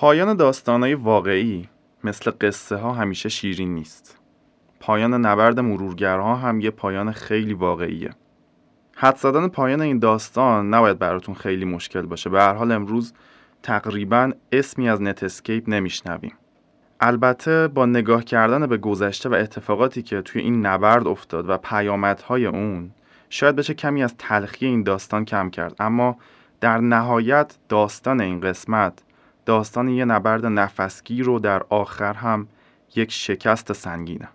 پایان داستانهای واقعی مثل قصه ها همیشه شیرین نیست. پایان نبرد مرورگرها هم یه پایان خیلی واقعیه. حد زدن پایان این داستان نباید براتون خیلی مشکل باشه. به هر حال امروز تقریبا اسمی از نت اسکیپ نمیشنویم. البته با نگاه کردن به گذشته و اتفاقاتی که توی این نبرد افتاد و پیامدهای اون شاید بشه کمی از تلخی این داستان کم کرد اما در نهایت داستان این قسمت داستان یه نبرد نفسگیر رو در آخر هم یک شکست سنگینه.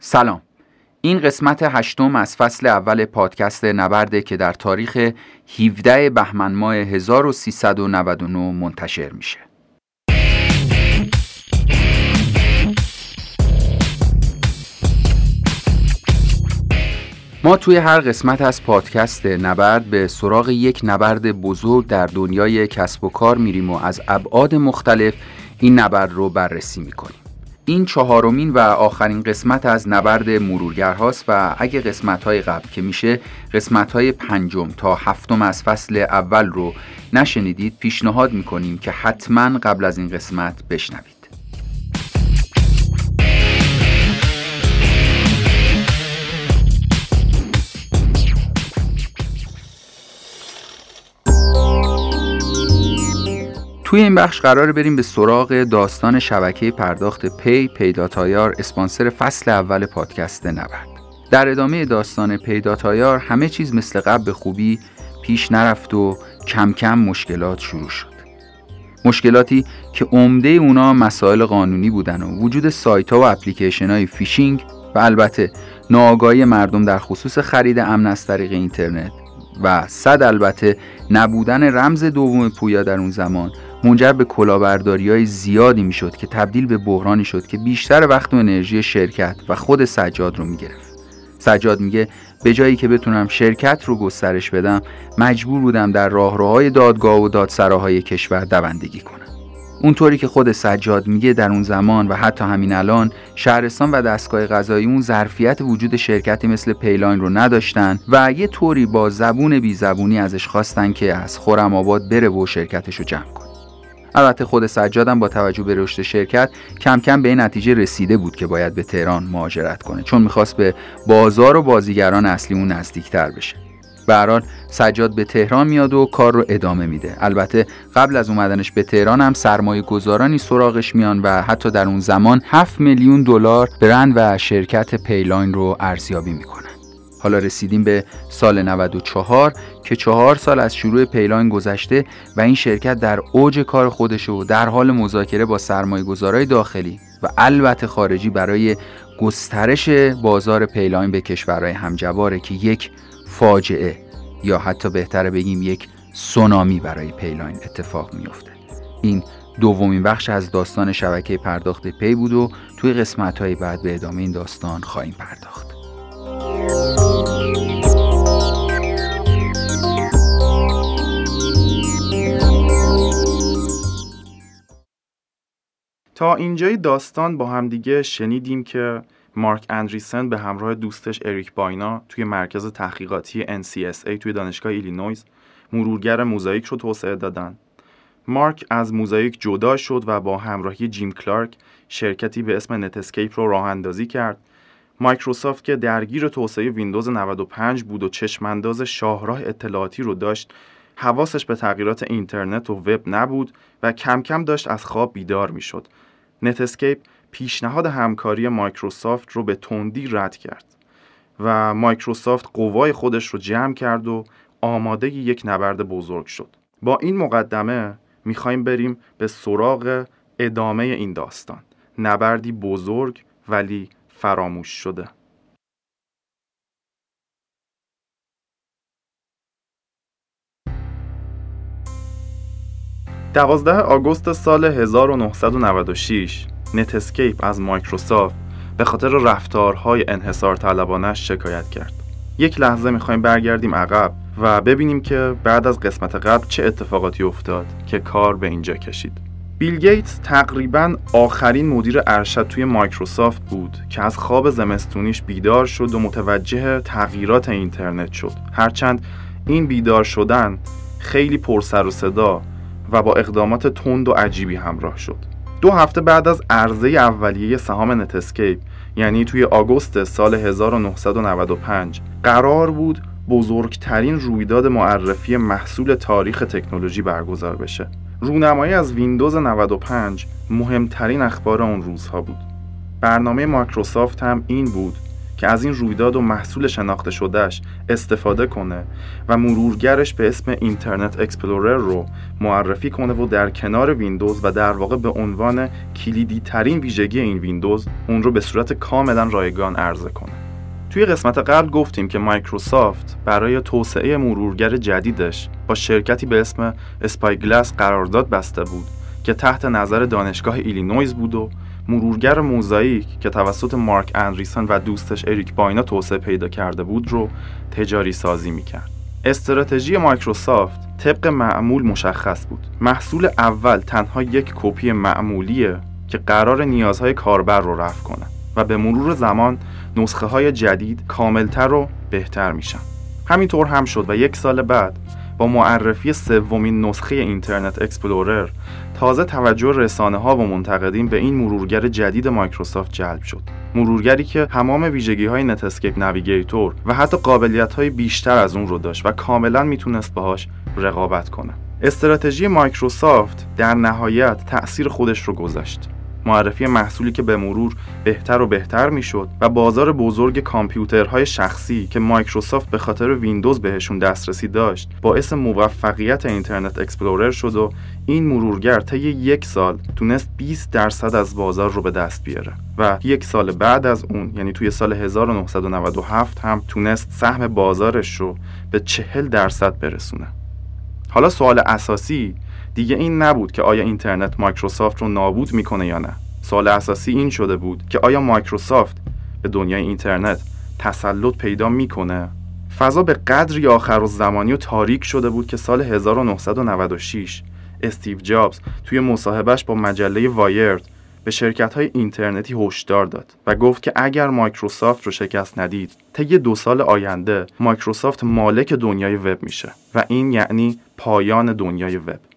سلام. این قسمت هشتم از فصل اول پادکست نبرده که در تاریخ 17 بهمن ماه 1399 منتشر میشه. ما توی هر قسمت از پادکست نبرد به سراغ یک نبرد بزرگ در دنیای کسب و کار میریم و از ابعاد مختلف این نبرد رو بررسی می‌کنیم. این چهارمین و آخرین قسمت از نبرد مرورگرهاست و اگه قسمت های قبل که میشه قسمت های پنجم تا هفتم از فصل اول رو نشنیدید پیشنهاد می‌کنیم که حتما قبل از این قسمت بشنوید. توی این بخش قراره بریم به سراغ داستان شبکه پرداخت Pay، Pay dot ir اسپانسر فصل اول پادکست نبرد. در ادامه داستان Pay dot ir همه چیز مثل قبل به خوبی پیش نرفت و کم کم مشکلات شروع شد. مشکلاتی که عمده اونا مسائل قانونی بودن و وجود سایت ها و اپلیکیشن های فیشینگ و البته ناآگاهی مردم در خصوص خرید امن از طریق اینترنت و صد البته نبودن رمز دوم پویا در اون زمان منجر به کلاهبرداری های زیادی می‌شد که تبدیل به بحرانی شد که بیشتر وقت و انرژی شرکت و خود سجاد رو می‌گرفت. سجاد میگه به جایی که بتونم شرکت رو گسترش بدم مجبور بودم در راهروهای دادگاه و دادسراهای کشور دوندگی کنم. اونطوری که خود سجاد میگه در اون زمان و حتی همین الان شهرستان و دستگاه غذایی اون ظرفیت وجود شرکتی مثل پیلاین رو نداشتن و یه طوری با زبون بی زبونی ازش خواستن که از خورم آباد بره و شرکتش رو جمع کنه. البته خود سجادم با توجه به رشد شرکت کم کم به این نتیجه رسیده بود که باید به تهران مهاجرت کنه چون می‌خواست به بازار و بازیگران اصلی اون نزدیکتر بشه. به سجاد به تهران میاد و کار رو ادامه میده. البته قبل از اومدنش به تهران هم سرمایه گذارانی سراغش میان و حتی در اون زمان 7 میلیون دلار برند و شرکت پیلاین رو ارزیابی می‌کنن. حالا رسیدیم به سال 94 که چهار سال از شروع Payline گذشته و این شرکت در اوج کار خودش و در حال مذاکره با سرمایه گذارای داخلی و البته خارجی برای گسترش بازار Payline به کشورهای همجواره که یک فاجعه یا حتی بهتره بگیم یک سونامی برای Payline اتفاق میفته این دومین بخش از داستان شبکه پرداخت Pay بود و توی قسمت های بعد به ادامه این داستان خواهیم پرداخت. تا اینجای داستان با همدیگه شنیدیم که مارک اندریسن به همراه دوستش اریک باینا توی مرکز تحقیقاتی NCSA توی دانشگاه ایلینویز مرورگر موزاییک رو توسعه دادن. مارک از موزاییک جدا شد و با همراهی جیم کلارک شرکتی به اسم نتسکیپ رو راه اندازی کرد. مایکروسافت که درگیر توسعه ویندوز 95 بود و چشمانداز شاهراه اطلاعاتی رو داشت حواسش به تغییرات اینترنت و وب نبود و کم کم داشت از خواب بیدار می‌شد. نتسکیپ پیشنهاد همکاری مایکروسافت رو به تندی رد کرد و مایکروسافت قوای خودش رو جمع کرد و آماده یک نبرد بزرگ شد. با این مقدمه می‌خوایم بریم به سراغ ادامه این داستان. نبردی بزرگ ولی فراموش شده. دوازده آگوست سال 1996 نتسکیپ از مایکروسافت به خاطر رفتارهای انحصار طلبانه‌ش شکایت کرد. یک لحظه می‌خوایم برگردیم عقب و ببینیم که بعد از قسمت قبل چه اتفاقاتی افتاد که کار به اینجا کشید. بیل گیتس تقریبا آخرین مدیر ارشد توی مایکروسافت بود که از خواب زمستونیش بیدار شد و متوجه تغییرات اینترنت شد. هرچند این بیدار شدن خیلی پرسر و صدا و با اقدامات تند و عجیبی همراه شد. دو هفته بعد از عرضه اولیه سهام نتسکیپ یعنی توی آگوست سال 1995 قرار بود بزرگترین رویداد معرفی محصول تاریخ تکنولوژی برگزار بشه. رونمایی از ویندوز 95 مهمترین اخبار اون روزها بود. برنامه مایکروسافت هم این بود که از این رویداد و محصول شناخته شده‌ش استفاده کنه و مرورگرش به اسم اینترنت اکسپلورر رو معرفی کنه و در کنار ویندوز و در واقع به عنوان کلیدی ترین ویژگی این ویندوز اون رو به صورت کاملا رایگان عرضه کنه. توی قسمت قبل گفتیم که مایکروسافت برای توسعه مرورگر جدیدش با شرکتی به اسم اسپایگلاس قرارداد بسته بود که تحت نظر دانشگاه ایلینویز بود و مرورگر موزاییک که توسط مارک اندریسون و دوستش اریک باینا توسعه پیدا کرده بود رو تجاری سازی می‌کرد. استراتژی مایکروسافت طبق معمول مشخص بود. محصول اول تنها یک کپی معمولیه که قراره نیازهای کاربر رو رفع کنه و به مرور زمان نسخه های جدید کاملتر و بهتر میشن. همینطور هم شد و یک سال بعد با معرفی سومین نسخه اینترنت اکسپلورر. تازه توجه رسانه ها و منتقدین به این مرورگر جدید مایکروسافت جلب شد. مرورگری که تمام ویژگی های نتسکیپ نویگیتور و حتی قابلیت های بیشتر از اون رو داشت و کاملا می‌تونست باهاش رقابت کنه. استراتژی مایکروسافت در نهایت تأثیر خودش رو گذاشت. معرفی محصولی که به مرور بهتر و بهتر می‌شد و بازار بزرگ کامپیوترهای شخصی که مایکروسافت به خاطر ویندوز بهشون دسترسی داشت باعث موفقیت اینترنت اکسپلورر شد و این مرورگر طی یک سال تونست 20 درصد از بازار رو به دست بیاره و یک سال بعد از اون یعنی توی سال 1997 هم تونست سهم بازارش رو به 40 درصد برسونه. حالا سوال اساسی دیگه این نبود که آیا اینترنت مایکروسافت رو نابود می‌کنه یا نه. سوال اساسی این شده بود که آیا مایکروسافت به دنیای اینترنت تسلط پیدا می‌کنه؟ فضا به قدری آخر و زمانی و تاریک شده بود که سال 1996 استیو جابز توی مصاحبهش با مجله وایرد به شرکت های اینترنتی هشدار داد و گفت که اگر مایکروسافت رو شکست ندید طی دو سال آینده مایکروسافت مالک دنیای وب میشه و این یعنی پایان دنیای وب.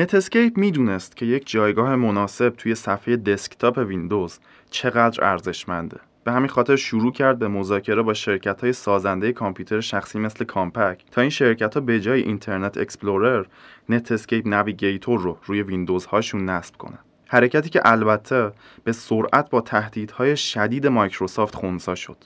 نتسکیپ می‌دونست که یک جایگاه مناسب توی صفحه دسکتاپ ویندوز چقدر ارزشمنده. به همین خاطر شروع کرد به مذاکره با شرکت های سازنده کامپیوتر شخصی مثل کامپک تا این شرکت ها به جای اینترنت اکسپلورر نتسکیپ نویگیتور رو روی ویندوز هاشون نصب کنند. حرکتی که البته به سرعت با تهدیدهای شدید مایکروسافت خونسا شد.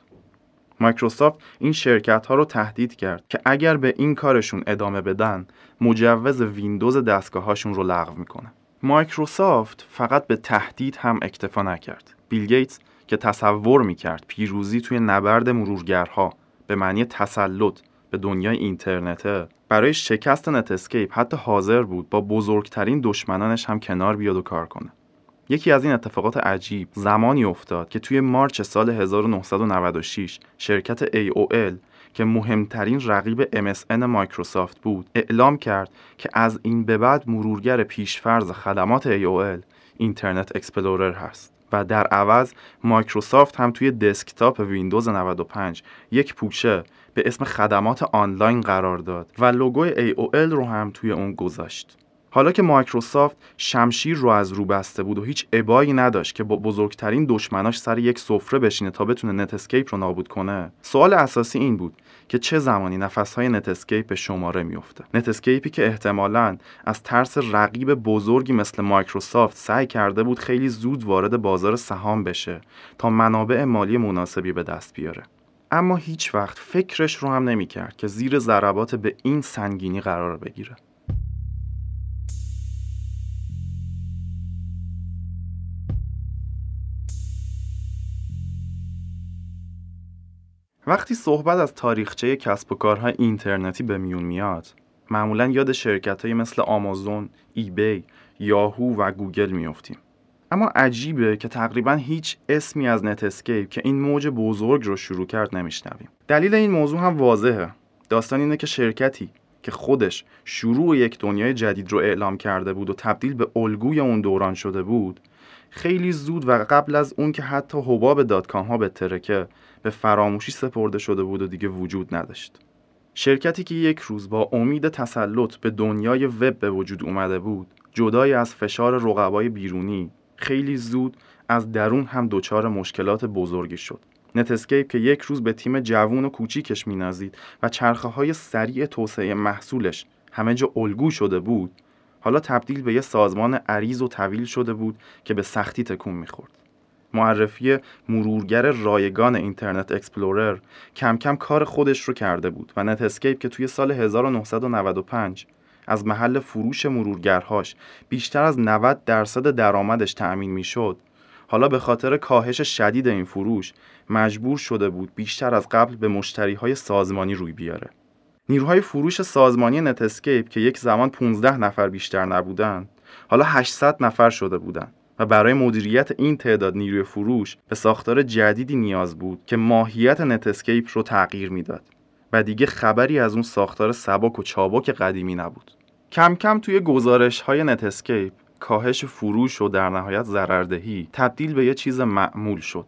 مایکروسافت این شرکت ها رو تهدید کرد که اگر به این کارشون ادامه بدن مجوز ویندوز دستگاه هاشون رو لغو می‌کنه. مایکروسافت فقط به تهدید هم اکتفا نکرد. بیل گیتس که تصور می‌کرد پیروزی توی نبرد مرورگرها به معنی تسلط به دنیای اینترنته برای شکست نتسکیپ حتی حاضر بود با بزرگترین دشمنانش هم کنار بیاد و کار کنه. یکی از این اتفاقات عجیب زمانی افتاد که توی March سال 1996 شرکت AOL که مهمترین رقیب MSN مایکروسافت بود اعلام کرد که از این به بعد مرورگر پیش‌فرض خدمات AOL اینترنت اکسپلورر هست و در عوض مایکروسافت هم توی دسکتاپ ویندوز 95 یک پوشه به اسم خدمات آنلاین قرار داد و لوگوی AOL رو هم توی اون گذاشت. حالا که مایکروسافت شمشیر رو از رو بسته بود و هیچ ابایی نداشت که با بزرگترین دشمناش سر یک سفره بشینه تا بتونه نت اسکیپ رو نابود کنه سوال اساسی این بود که چه زمانی نفسهای نت اسکیپ به شماره میفته نت اسکیپی که احتمالا از ترس رقیب بزرگی مثل مایکروسافت سعی کرده بود خیلی زود وارد بازار سهام بشه تا منابع مالی مناسبی به دست بیاره. اما هیچ وقت فکرش رو هم نمی‌کرد که زیر ضربات به این سنگینی قرار بگیره. وقتی صحبت از تاریخچه کسب و کارهای اینترنتی به میون میاد معمولا یاد شرکت هایی مثل آمازون، ای‌بی، یاهو و گوگل می‌افتیم. اما عجیبه که تقریبا هیچ اسمی از نت اسکیپ که این موج بزرگ رو شروع کرد نمیشنویم. دلیل این موضوع هم واضحه. داستان اینه که شرکتی که خودش شروع یک دنیای جدید رو اعلام کرده بود و تبدیل به الگوی اون دوران شده بود خیلی زود و قبل از اون که حتی حباب dot-com ها بترکه به فراموشی سپرده شده بود و دیگه وجود نداشت. شرکتی که یک روز با امید تسلط به دنیای وب به وجود اومده بود جدای از فشار رقبای بیرونی خیلی زود از درون هم دچار مشکلات بزرگی شد. نتسکیپ که یک روز به تیم جوون و کوچیکش مینازید و چرخه های سریع توسعه محصولش همه جا الگو شده بود حالا تبدیل به یه سازمان عریض و طویل شده بود که به سختی تکون می‌خورد. معرفی مرورگر رایگان اینترنت اکسپلورر کم کم کار خودش رو کرده بود و نت اسکیپ که توی سال 1995 از محل فروش مرورگرهاش بیشتر از 90 درصد درآمدش تأمین می‌شد. حالا به خاطر کاهش شدید این فروش مجبور شده بود بیشتر از قبل به مشتری های سازمانی روی بیاره. نیروهای فروش سازمانی نتسکیپ که یک زمان 15 نفر بیشتر نبودند حالا 800 نفر شده بودند و برای مدیریت این تعداد نیروی فروش به ساختار جدیدی نیاز بود که ماهیت نتسکیپ رو تغییر می‌داد و دیگه خبری از اون ساختار سبک و چابک قدیمی نبود. کم کم توی گزارش های نتسکیپ کاهش فروش و در نهایت ضرردهی تبدیل به یه چیز معمول شد.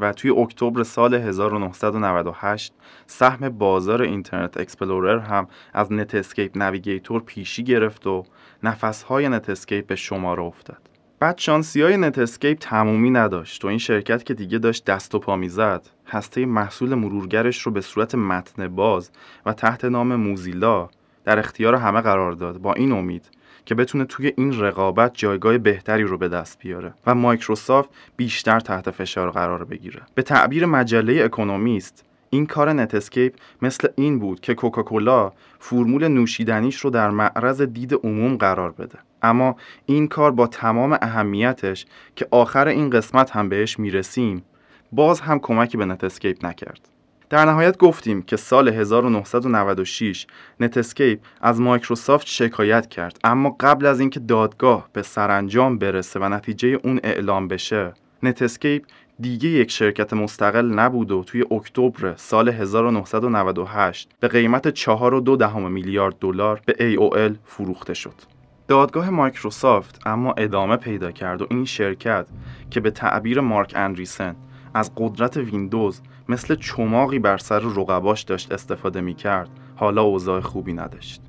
و توی اکتبر سال 1998 سهم بازار اینترنت اکسپلورر هم از نت اسکیپ نویگیتور پیشی گرفت و نفسهای نت اسکیپ به شماره افتاد. بدشانسی های نت اسکیپ تمومی نداشت و این شرکت که دیگه داشت دست و پا می‌زد هسته محصول مرورگرش رو به صورت متن باز و تحت نام موزیلا در اختیار همه قرار داد با این امید که بتونه توی این رقابت جایگاه بهتری رو به دست بیاره و مایکروسافت بیشتر تحت فشار قرار بگیره. به تعبیر مجله اکونومیست این کار نتسکیپ مثل این بود که کوکاکولا فرمول نوشیدنیش رو در معرض دید عموم قرار بده. اما این کار با تمام اهمیتش که آخر این قسمت هم بهش می‌رسیم باز هم کمکی به نتسکیپ نکرد. در نهایت گفتیم که سال 1996 نتسکیپ از مایکروسافت شکایت کرد اما قبل از اینکه دادگاه به سرانجام برسه و نتیجه اون اعلام بشه نتسکیپ دیگه یک شرکت مستقل نبود و توی اکتبر سال 1998 به قیمت 4.2 دهم میلیارد دلار به AOL فروخته شد. دادگاه مایکروسافت اما ادامه پیدا کرد و این شرکت که به تعبیر مارک اندریسن از قدرت ویندوز مثل چماقی بر سر رقباش داشت استفاده می کرد حالا اوضاع خوبی نداشت.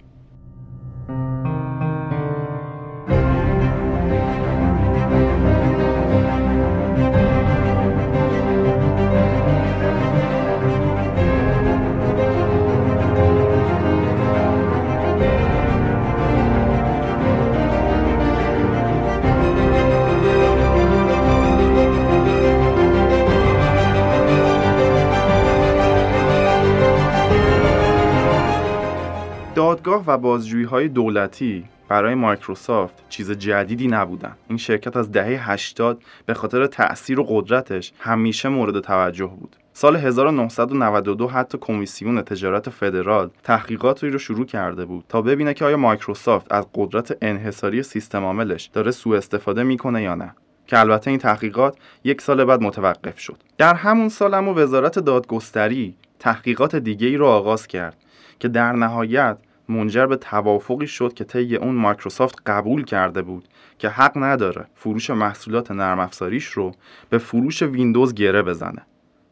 دادگاه و بازجویی های دولتی برای مایکروسافت چیز جدیدی نبودن. این شرکت از دهه 80 به خاطر تأثیر و قدرتش همیشه مورد توجه بود. سال 1992 حتی کمیسیون تجارت فدرال تحقیقاتی رو شروع کرده بود تا ببینه که آیا مایکروسافت از قدرت انحصاری سیستم عاملش داره سوء استفاده می‌کنه یا نه. که البته این تحقیقات یک سال بعد متوقف شد. در همون سال اما وزارت دادگستری تحقیقات دیگه ای رو آغاز کرد که در نهایت منجر به توافقی شد که طی اون مایکروسافت قبول کرده بود که حق نداره فروش محصولات نرم افزاریش رو به فروش ویندوز گره بزنه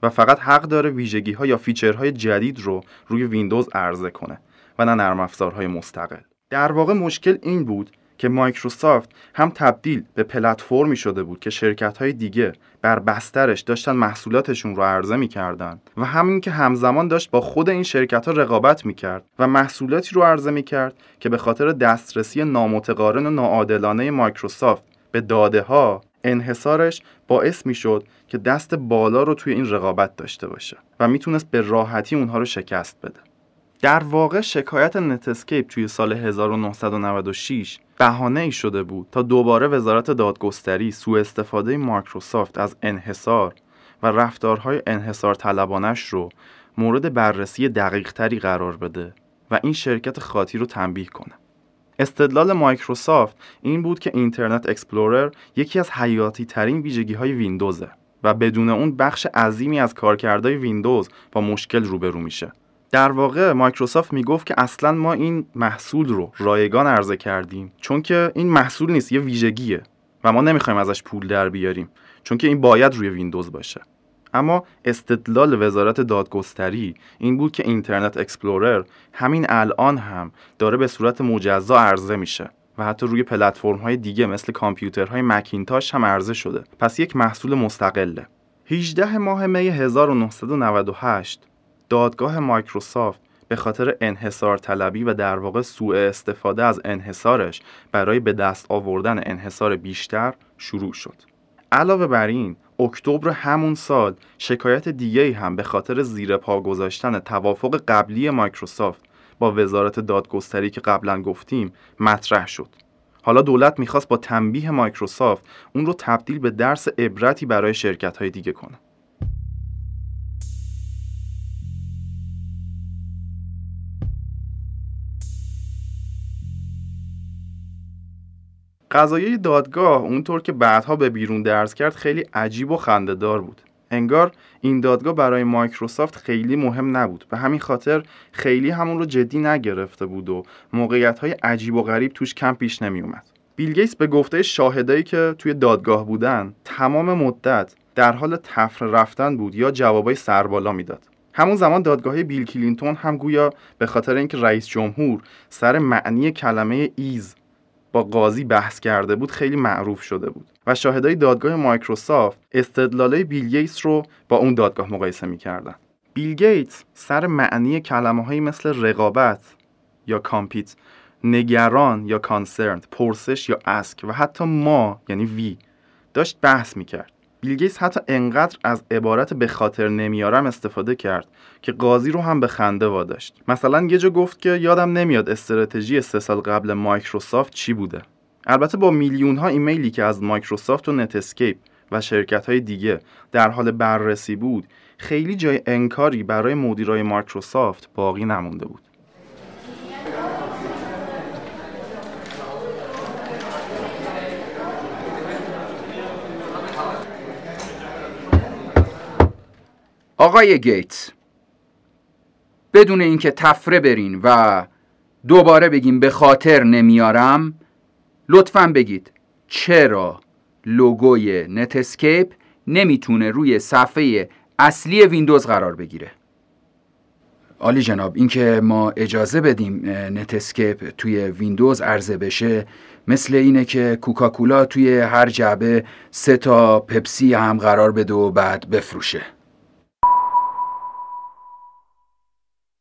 و فقط حق داره ویژگی ها یا feature های جدید رو روی ویندوز عرضه کنه و نه نرم افزارهای مستقل. در واقع مشکل این بود که مایکروسافت هم تبدیل به پلتفرمی شده بود که شرکت های دیگه بر بسترش داشتن محصولاتشون رو عرضه می‌کردن و همین که همزمان داشت با خود این شرکت ها رقابت می‌کرد و محصولاتی رو عرضه می‌کرد که به خاطر دسترسی نامتقارن و ناعادلانه مایکروسافت به داده ها انحصارش باعث می‌شد که دست بالا رو توی این رقابت داشته باشه و می‌تونست به راحتی اونها رو شکست بده. در واقع شکایت نتسکیپ توی سال 1996 بهانه ای شده بود تا دوباره وزارت دادگستری سوء استفاده مایکروسافت از انحصار و رفتارهای انحصار طلبانش رو مورد بررسی دقیق تری قرار بده و این شرکت خاطی رو تنبیه کنه. استدلال مایکروسافت این بود که اینترنت اکسپلورر یکی از حیاتی ترین ویژگی های ویندوزه و بدون اون بخش عظیمی از کارکردهای ویندوز با مشکل روبرو میشه. در واقع مایکروسافت می‌گفت که اصلا ما این محصول رو رایگان عرضه کردیم چون که این محصول نیست یه ویژگیه و ما نمی‌خوایم ازش پول در بیاریم چون که این باید روی ویندوز باشه. اما استدلال وزارت دادگستری این بود که اینترنت اکسپلورر همین الان هم داره به صورت مجزا عرضه میشه و حتی روی پلتفرم های دیگه مثل کامپیوترهای مکینتاش هم عرضه شده. پس یک محصول مستقله. 18 ماه می 1998 دادگاه مایکروسافت به خاطر انحصار طلبی و در واقع سوء استفاده از انحصارش برای به دست آوردن انحصار بیشتر شروع شد. علاوه بر این اکتبر همون سال شکایت دیگه هم به خاطر زیر پا گذاشتن توافق قبلی مایکروسافت با وزارت دادگستری که قبلا گفتیم مطرح شد. حالا دولت می‌خواست با تنبیه مایکروسافت اون رو تبدیل به درس عبرتی برای شرکت های دیگه کنه. قضایه دادگاه اونطور که بعدها به بیرون درس کرد خیلی عجیب و خندهدار بود. انگار این دادگاه برای مایکروسافت خیلی مهم نبود به همین خاطر خیلی همون رو جدی نگرفته بود و موقعیت های عجیب و غریب توش کم پیش نمی اومد بیل گیتس به گفته شاهدایی که توی دادگاه بودن تمام مدت در حال تفر رفتن بود یا جوابای سربالا می‌داد. همون زمان دادگاه بیل کلینتون هم گویا به خاطر اینکه رئیس جمهور سر معنی کلمه is با قاضی بحث کرده بود خیلی معروف شده بود. و شاهدای دادگاه مایکروسافت استدلالای بیل گیتس رو با اون دادگاه مقایسه می‌کردن. بیل گیتس سر معنی کلمه هایی مثل رقابت یا compete نگران یا concerned پرسش یا ask و حتی ما یعنی we داشت بحث می‌کرد. بیل گیتس حتی انقدر از عبارت به خاطر نمیارم استفاده کرد که قاضی رو هم به خنده واداشت. مثلا یه جا گفت که یادم نمیاد استراتژی سه سال قبل مایکروسافت چی بوده. البته با میلیون ها ایمیلی که از مایکروسافت و نتسکیپ و شرکت های دیگه در حال بررسی بود خیلی جای انکاری برای مدیرای مایکروسافت باقی نمونده بود. آقای گیتس بدون اینکه طفره برین و دوباره بگیم به خاطر نمیارم لطفا بگید چرا لوگوی نتسکیپ نمی‌تونه روی صفحه اصلی ویندوز قرار بگیره؟ عالی جناب اینکه ما اجازه بدیم نتسکیپ توی ویندوز عرضه بشه مثل اینه که کوکاکولا توی هر جعبه سه تا پپسی هم قرار بده و بعد بفروشه.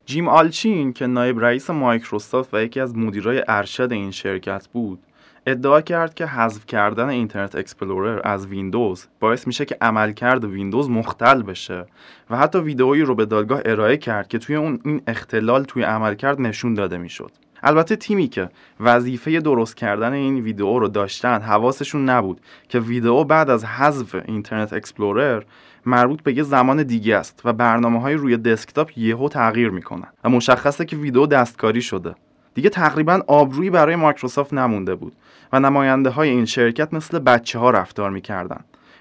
جیم آلچین که نایب رئیس مایکروسافت و یکی از مدیرای ارشد این شرکت بود ادعا کرد که حذف کردن اینترنت اکسپلورر از ویندوز باعث میشه که عملکرد ویندوز مختل بشه و حتی ویدئویی رو به دادگاه ارائه کرد که توی اون این اختلال توی عملکرد نشون داده می‌شد. البته تیمی که وظیفه درست کردن این ویدئو رو داشتن حواسشون نبود که ویدئو بعد از حذف اینترنت اکسپلورر مربوط به یه زمان دیگه است و برنامه های روی دسکتاپ یهو تغییر می‌کنن و مشخصه که ویدیو دستکاری شده. دیگه تقریبا آبرویی برای مایکروسافت نمونده بود و نماینده های این شرکت مثل بچه ها رفتار می‌کردن.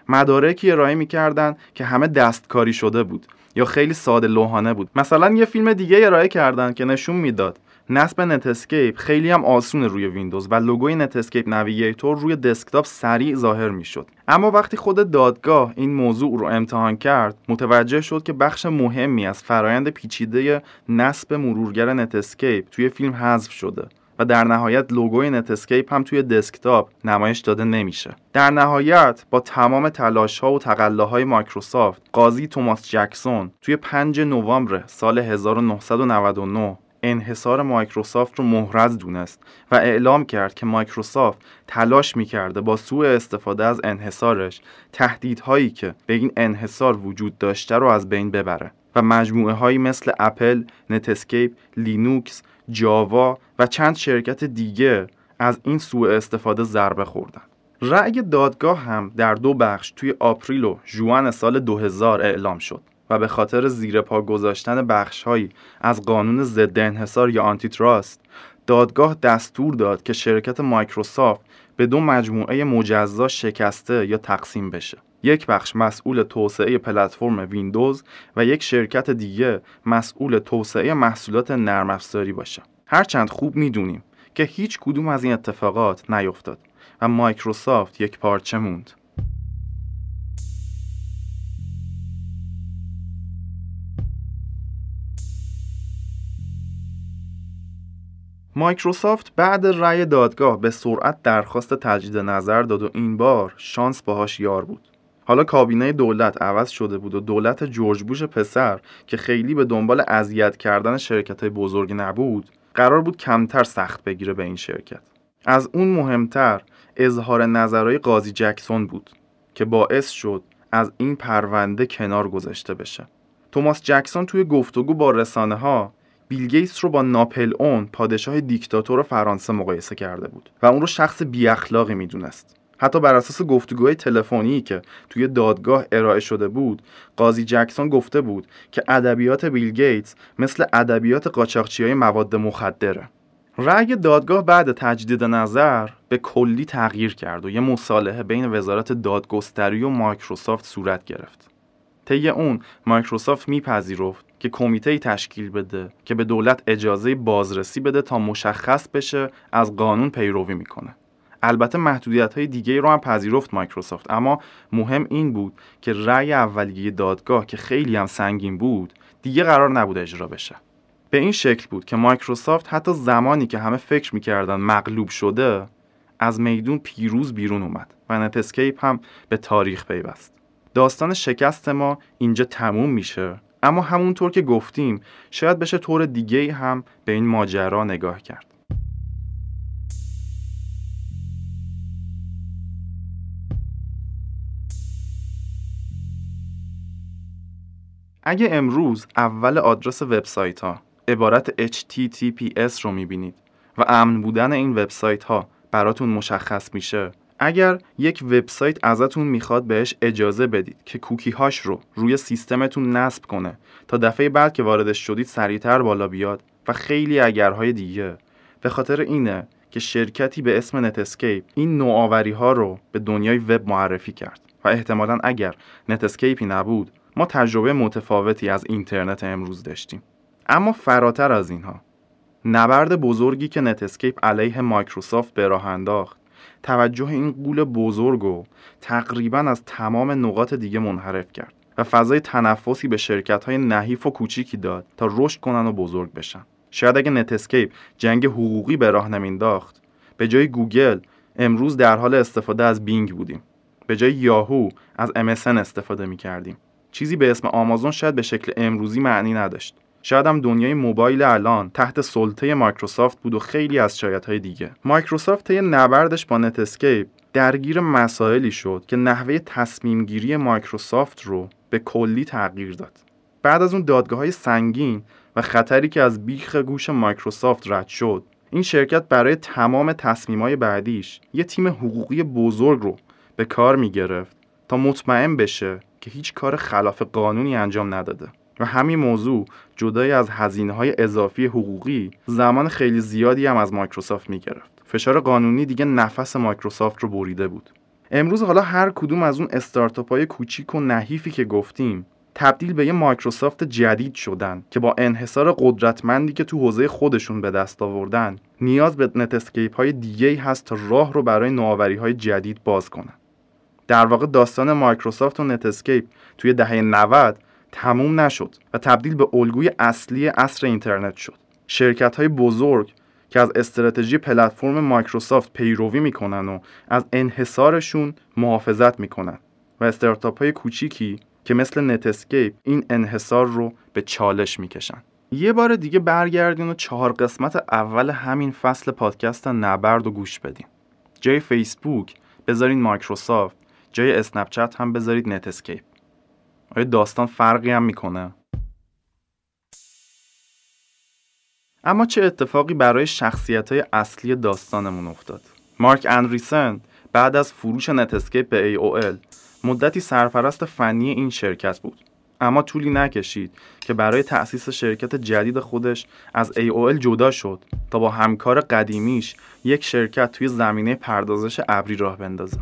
مدارکی ارائه می‌کردن که همه دستکاری شده بود یا خیلی ساده لوحانه بود. مثلا یه فیلم دیگه ارائه کردن که نشون می‌داد نصب نتسکیپ خیلی هم آسونه روی ویندوز و لوگوی نتسکیپ نویگیتور روی دسکتاپ سریع ظاهر می‌شد. اما وقتی خود دادگاه این موضوع رو امتحان کرد متوجه شد که بخش مهمی از فرایند پیچیده نصب مرورگر نتسکیپ توی فیلم حذف شده و در نهایت لوگوی نتسکیپ هم توی دسکتاپ نمایش داده نمیشه. در نهایت با تمام تلاش ها و تقلاهای مایکروسافت قاضی توماس جکسون توی 5 نوامبر سال 1999 انحصار مایکروسافت رو محرز دونست و اعلام کرد که مایکروسافت تلاش می‌کرده با سوء استفاده از انحصارش تهدیدهایی که به این انحصار وجود داشته رو از بین ببره و مجموعه هایی مثل اپل، نتسکیپ، لینوکس، جاوا و چند شرکت دیگه از این سوء استفاده ضربه خوردن. رأی دادگاه هم در دو بخش توی April و ژوئن سال 2000 اعلام شد. و به خاطر زیر پا گذاشتن بخشهایی از قانون ضد انحصار یا antitrust دادگاه دستور داد که شرکت مایکروسافت به دو مجموعه مجزا شکسته یا تقسیم بشه. یک بخش مسئول توسعه پلتفرم ویندوز و یک شرکت دیگه مسئول توسعه محصولات نرم افزاری باشه. هرچند خوب می‌دونیم که هیچ کدوم از این اتفاقات نیفتاد و مایکروسافت یک پارچه موند. مایکروسافت بعد رأی دادگاه به سرعت درخواست تجدید نظر داد و این بار شانس باهاش یار بود. حالا کابینه دولت عوض شده بود و دولت جورج بوش پسر که خیلی به دنبال اذیت کردن شرکت های بزرگی نبود قرار بود کمتر سخت بگیره به این شرکت. از اون مهمتر اظهار نظرهای قاضی جکسون بود که باعث شد از این پرونده کنار گذاشته بشه. توماس جکسون توی گفتگو با رسانه ها بیل گیتس رو با ناپل اون پادشاه دیکتاتور فرانسه مقایسه کرده بود و اون رو شخص بی اخلاقی می‌دونست. حتی بر اساس گفتگوهای تلفنی که توی دادگاه ارائه شده بود قاضی جکسون گفته بود که ادبیات بیل گیتس مثل ادبیات قاچاقچی های مواد مخدره. رأی دادگاه بعد تجدید نظر به کلی تغییر کرد و یه مصالحه بین وزارت دادگستری و مایکروسافت صورت گرفت. طی اون مایکروسافت میپذیرفت که کمیته تشکیل بده که به دولت اجازه بازرسی بده تا مشخص بشه از قانون پیروی می‌کنه. البته محدودیت های دیگه رو هم پذیرفت مایکروسافت اما مهم این بود که رأی اولیه دادگاه که خیلی هم سنگین بود دیگه قرار نبود اجرا بشه. به این شکل بود که مایکروسافت حتی زمانی که همه فکر می‌کردن مغلوب شده از میدون پیروز بیرون اومد و نتسکیپ هم به تاریخ پیوست. داستان شکست ما اینجا تموم میشه. اما همونطور که گفتیم شاید بشه طور دیگه هم به این ماجرا نگاه کرد. اگه امروز اول آدرس وبسایت ها عبارت HTTPS رو می‌بینید و امن بودن این وبسایت ها براتون مشخص میشه اگر یک وبسایت ازتون می‌خواد بهش اجازه بدید که کوکی هاش رو روی سیستمتون نصب کنه تا دفعه بعد که واردش شدید سریعتر بالا بیاد و خیلی اگرهای دیگه. به خاطر اینه که شرکتی به اسم نتسکیپ این نوآوری ها رو به دنیای وب معرفی کرد و احتمالا اگر نتسکیپی نبود ما تجربه متفاوتی از اینترنت امروز داشتیم. اما فراتر از اینها نبرد بزرگی که نتسکیپ علیه مایکروسافت به راه انداخت توجه این غول بزرگ و تقریبا از تمام نقاط دیگه منحرف کرد و فضای تنفسی به شرکت های نحیف و کوچیکی داد تا رشد کنن و بزرگ بشن. شاید اگه نتسکیپ جنگ حقوقی به راه نمینداخت به جای گوگل امروز در حال استفاده از بینگ بودیم. به جای یاهو از MSN استفاده می کردیم چیزی به اسم آمازون شاید به شکل امروزی معنی نداشت. شاید هم دنیای موبایل الان تحت سلطه مایکروسافت بود و خیلی اگرهای دیگه. مایکروسافت طی نبردش با نت اسکیپ درگیر مسائلی شد که نحوه تصمیم گیری مایکروسافت رو به کلی تغییر داد. بعد از اون دادگاه های سنگین و خطری که از بیخ گوش مایکروسافت رد شد این شرکت برای تمام تصمیم های بعدیش یه تیم حقوقی بزرگ رو به کار می گرفت تا مطمئن بشه که هیچ کار خلاف قانونی انجام نداده. و همین موضوع جدای از هزینه های اضافی حقوقی زمان خیلی زیادی هم از مایکروسافت می گرفت. فشار قانونی دیگه نفس مایکروسافت رو بریده بود. امروز حالا هر کدوم از اون استارتاپ های کوچیک و نحیفی که گفتیم تبدیل به یه مایکروسافت جدید شدن که با انحصار قدرتمندی که تو حوزه خودشون به دست آوردن نیاز به نت اسکیپ های دیگه هست تا راه رو برای نوآوری های جدید باز کنن. در واقع داستان مایکروسافت و نتسکیپ توی دهه 90 تموم نشد و تبدیل به الگوی اصلی عصر اینترنت شد. شرکت های بزرگ که از استراتژی پلتفرم مایکروسافت پیروی می‌کنن و از انحصارشون محافظت می‌کنن و استارتاپ های کوچیکی که مثل نتسکیپ این انحصار رو به چالش می‌کشن. یه بار دیگه برگردین و چهار قسمت اول همین فصل پادکست نبرد و گوش بدین. جای فیسبوک بذارین مایکروسافت جای اسنپ چت هم بذارید نت اسکیپ آیا داستان فرقی هم می‌کنه؟ اما چه اتفاقی برای شخصیت های اصلی داستانمون افتاد؟ مارک اندریسن بعد از فروش نت اسکیپ به AOL مدتی سرپرست فنی این شرکت بود. اما طولی نکشید که برای تأسیس شرکت جدید خودش از AOL جدا شد تا با همکار قدیمیش یک شرکت توی زمینه پردازش ابری راه بندازه.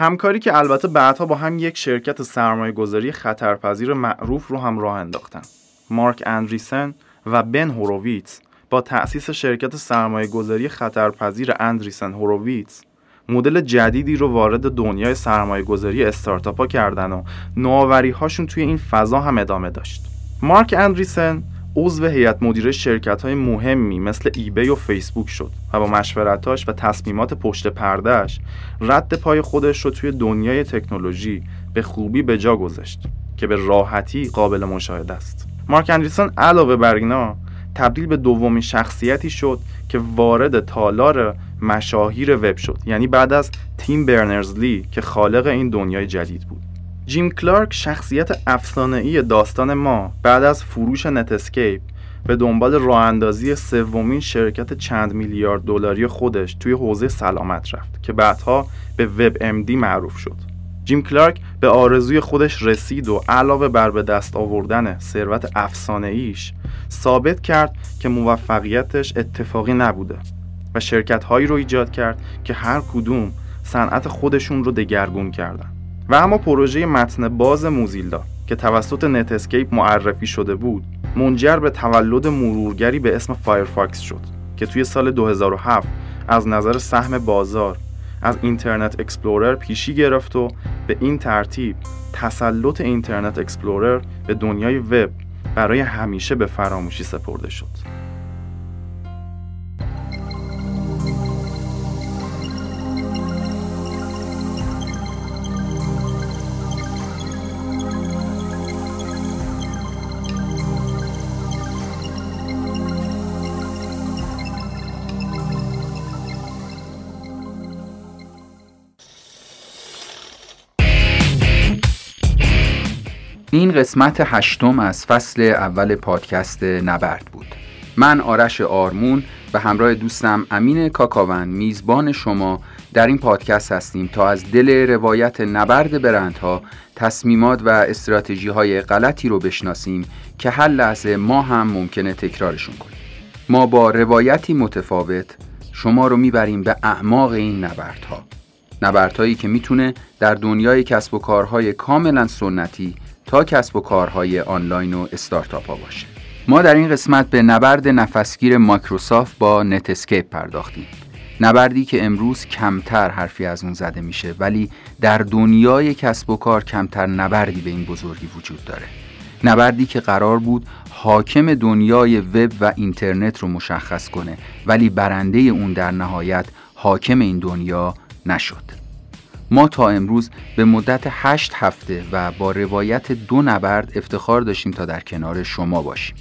همکاری که البته بعدها با هم یک شرکت سرمایه گذاری خطرپذیر معروف رو هم راه انداختن. مارک اندریسن و بن هوروویتس با تأسیس شرکت سرمایه گذاری خطرپذیر اندریسن هوروویتس مدل جدیدی رو وارد دنیای سرمایه گذاری استارتاپ ها کردن و نوآوری هاشون توی این فضا هم ادامه داشت. مارک اندریسن عضو هیئت مدیره شرکت های مهمی مثل ایبی و فیسبوک شد و با مشورتاش و تصمیمات پشت پردهش رد پای خودش رو توی دنیای تکنولوژی به خوبی به جا گذاشت که به راحتی قابل مشاهده است. مارک اندریسن علاوه بر اینا تبدیل به دومین شخصیتی شد که وارد تالار مشاهیر وب شد یعنی بعد از تیم برنرزلی که خالق این دنیای جدید بود. جیم کلارک شخصیت افسانه‌ای داستان ما بعد از فروش نتسکیپ به دنبال راه اندازی سومین شرکت چند میلیارد دلاری خودش توی حوزه سلامت رفت که بعدها به WebMD معروف شد. جیم کلارک به آرزوی خودش رسید و علاوه بر به دست آوردن ثروت افسانه ایش ثابت کرد که موفقیتش اتفاقی نبوده و شرکت هایی رو ایجاد کرد که هر کدوم صنعت خودشون رو دگرگون کردن و اما پروژه متن باز موزیلا که توسط نت اسکیپ معرفی شده بود منجر به تولد مرورگری به اسم فایرفاکس شد که توی سال 2007 از نظر سهم بازار از اینترنت اکسپلورر پیشی گرفت و به این ترتیب تسلط اینترنت اکسپلورر به دنیای وب برای همیشه به فراموشی سپرده شد. این قسمت هشتم از فصل اول پادکست نبرد بود. من آرش آرمون و همراه دوستم امین کاکاون میزبان شما در این پادکست هستیم تا از دل روایت نبرد برندها تصمیمات و استراتژی های غلطی رو بشناسیم که هر لحظه ما هم ممکنه تکرارشون کنیم. ما با روایتی متفاوت شما رو می‌بریم به اعماق این نبردها. نبردهایی که می‌تونه در دنیای کسب و کارهای کاملا سنتی تا کسب و کارهای آنلاین و استارتاپ ها باشه. ما در این قسمت به نبرد نفسگیر مایکروسافت با نتسکیپ پرداختیم. نبردی که امروز کمتر حرفی از اون زده میشه ولی در دنیای کسب و کار کمتر نبردی به این بزرگی وجود داره. نبردی که قرار بود حاکم دنیای وب و اینترنت رو مشخص کنه ولی برنده اون در نهایت حاکم این دنیا نشد. ما تا امروز به مدت هشت هفته و با روایت دو نبرد افتخار داشتیم تا در کنار شما باشیم.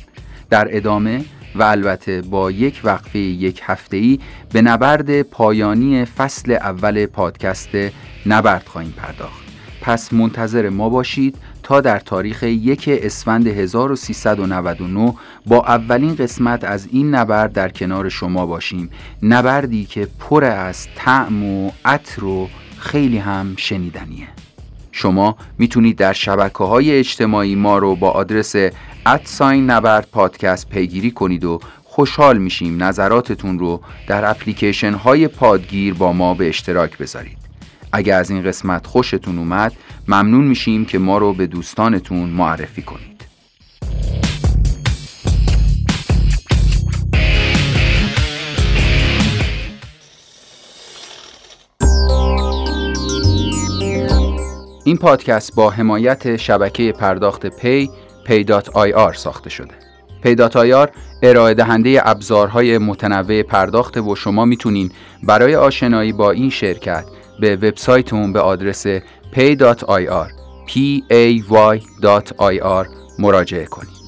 در ادامه و البته با یک وقفه یک هفته‌ای به نبرد پایانی فصل اول پادکست نبرد خواهیم پرداخت. پس منتظر ما باشید تا در تاریخ یک اسفند 1399 با اولین قسمت از این نبرد در کنار شما باشیم. نبردی که پر از طعم و عطر و خیلی هم شنیدنیه. شما می‌تونید در شبکه های اجتماعی ما رو با آدرس ادساین نبرد پادکست پیگیری کنید و خوشحال میشیم نظراتتون رو در اپلیکیشن های پادگیر با ما به اشتراک بذارید. اگر از این قسمت خوشتون اومد ممنون میشیم که ما رو به دوستانتون معرفی کنید. این پادکست با حمایت شبکه پرداخت پی pay.ir ساخته شده. pay.ir ارائه دهنده ابزارهای متنوع پرداخت و شما می‌تونین برای آشنایی با این شرکت به وبسایتمون به آدرس pay.ir p a y مراجعه کنید.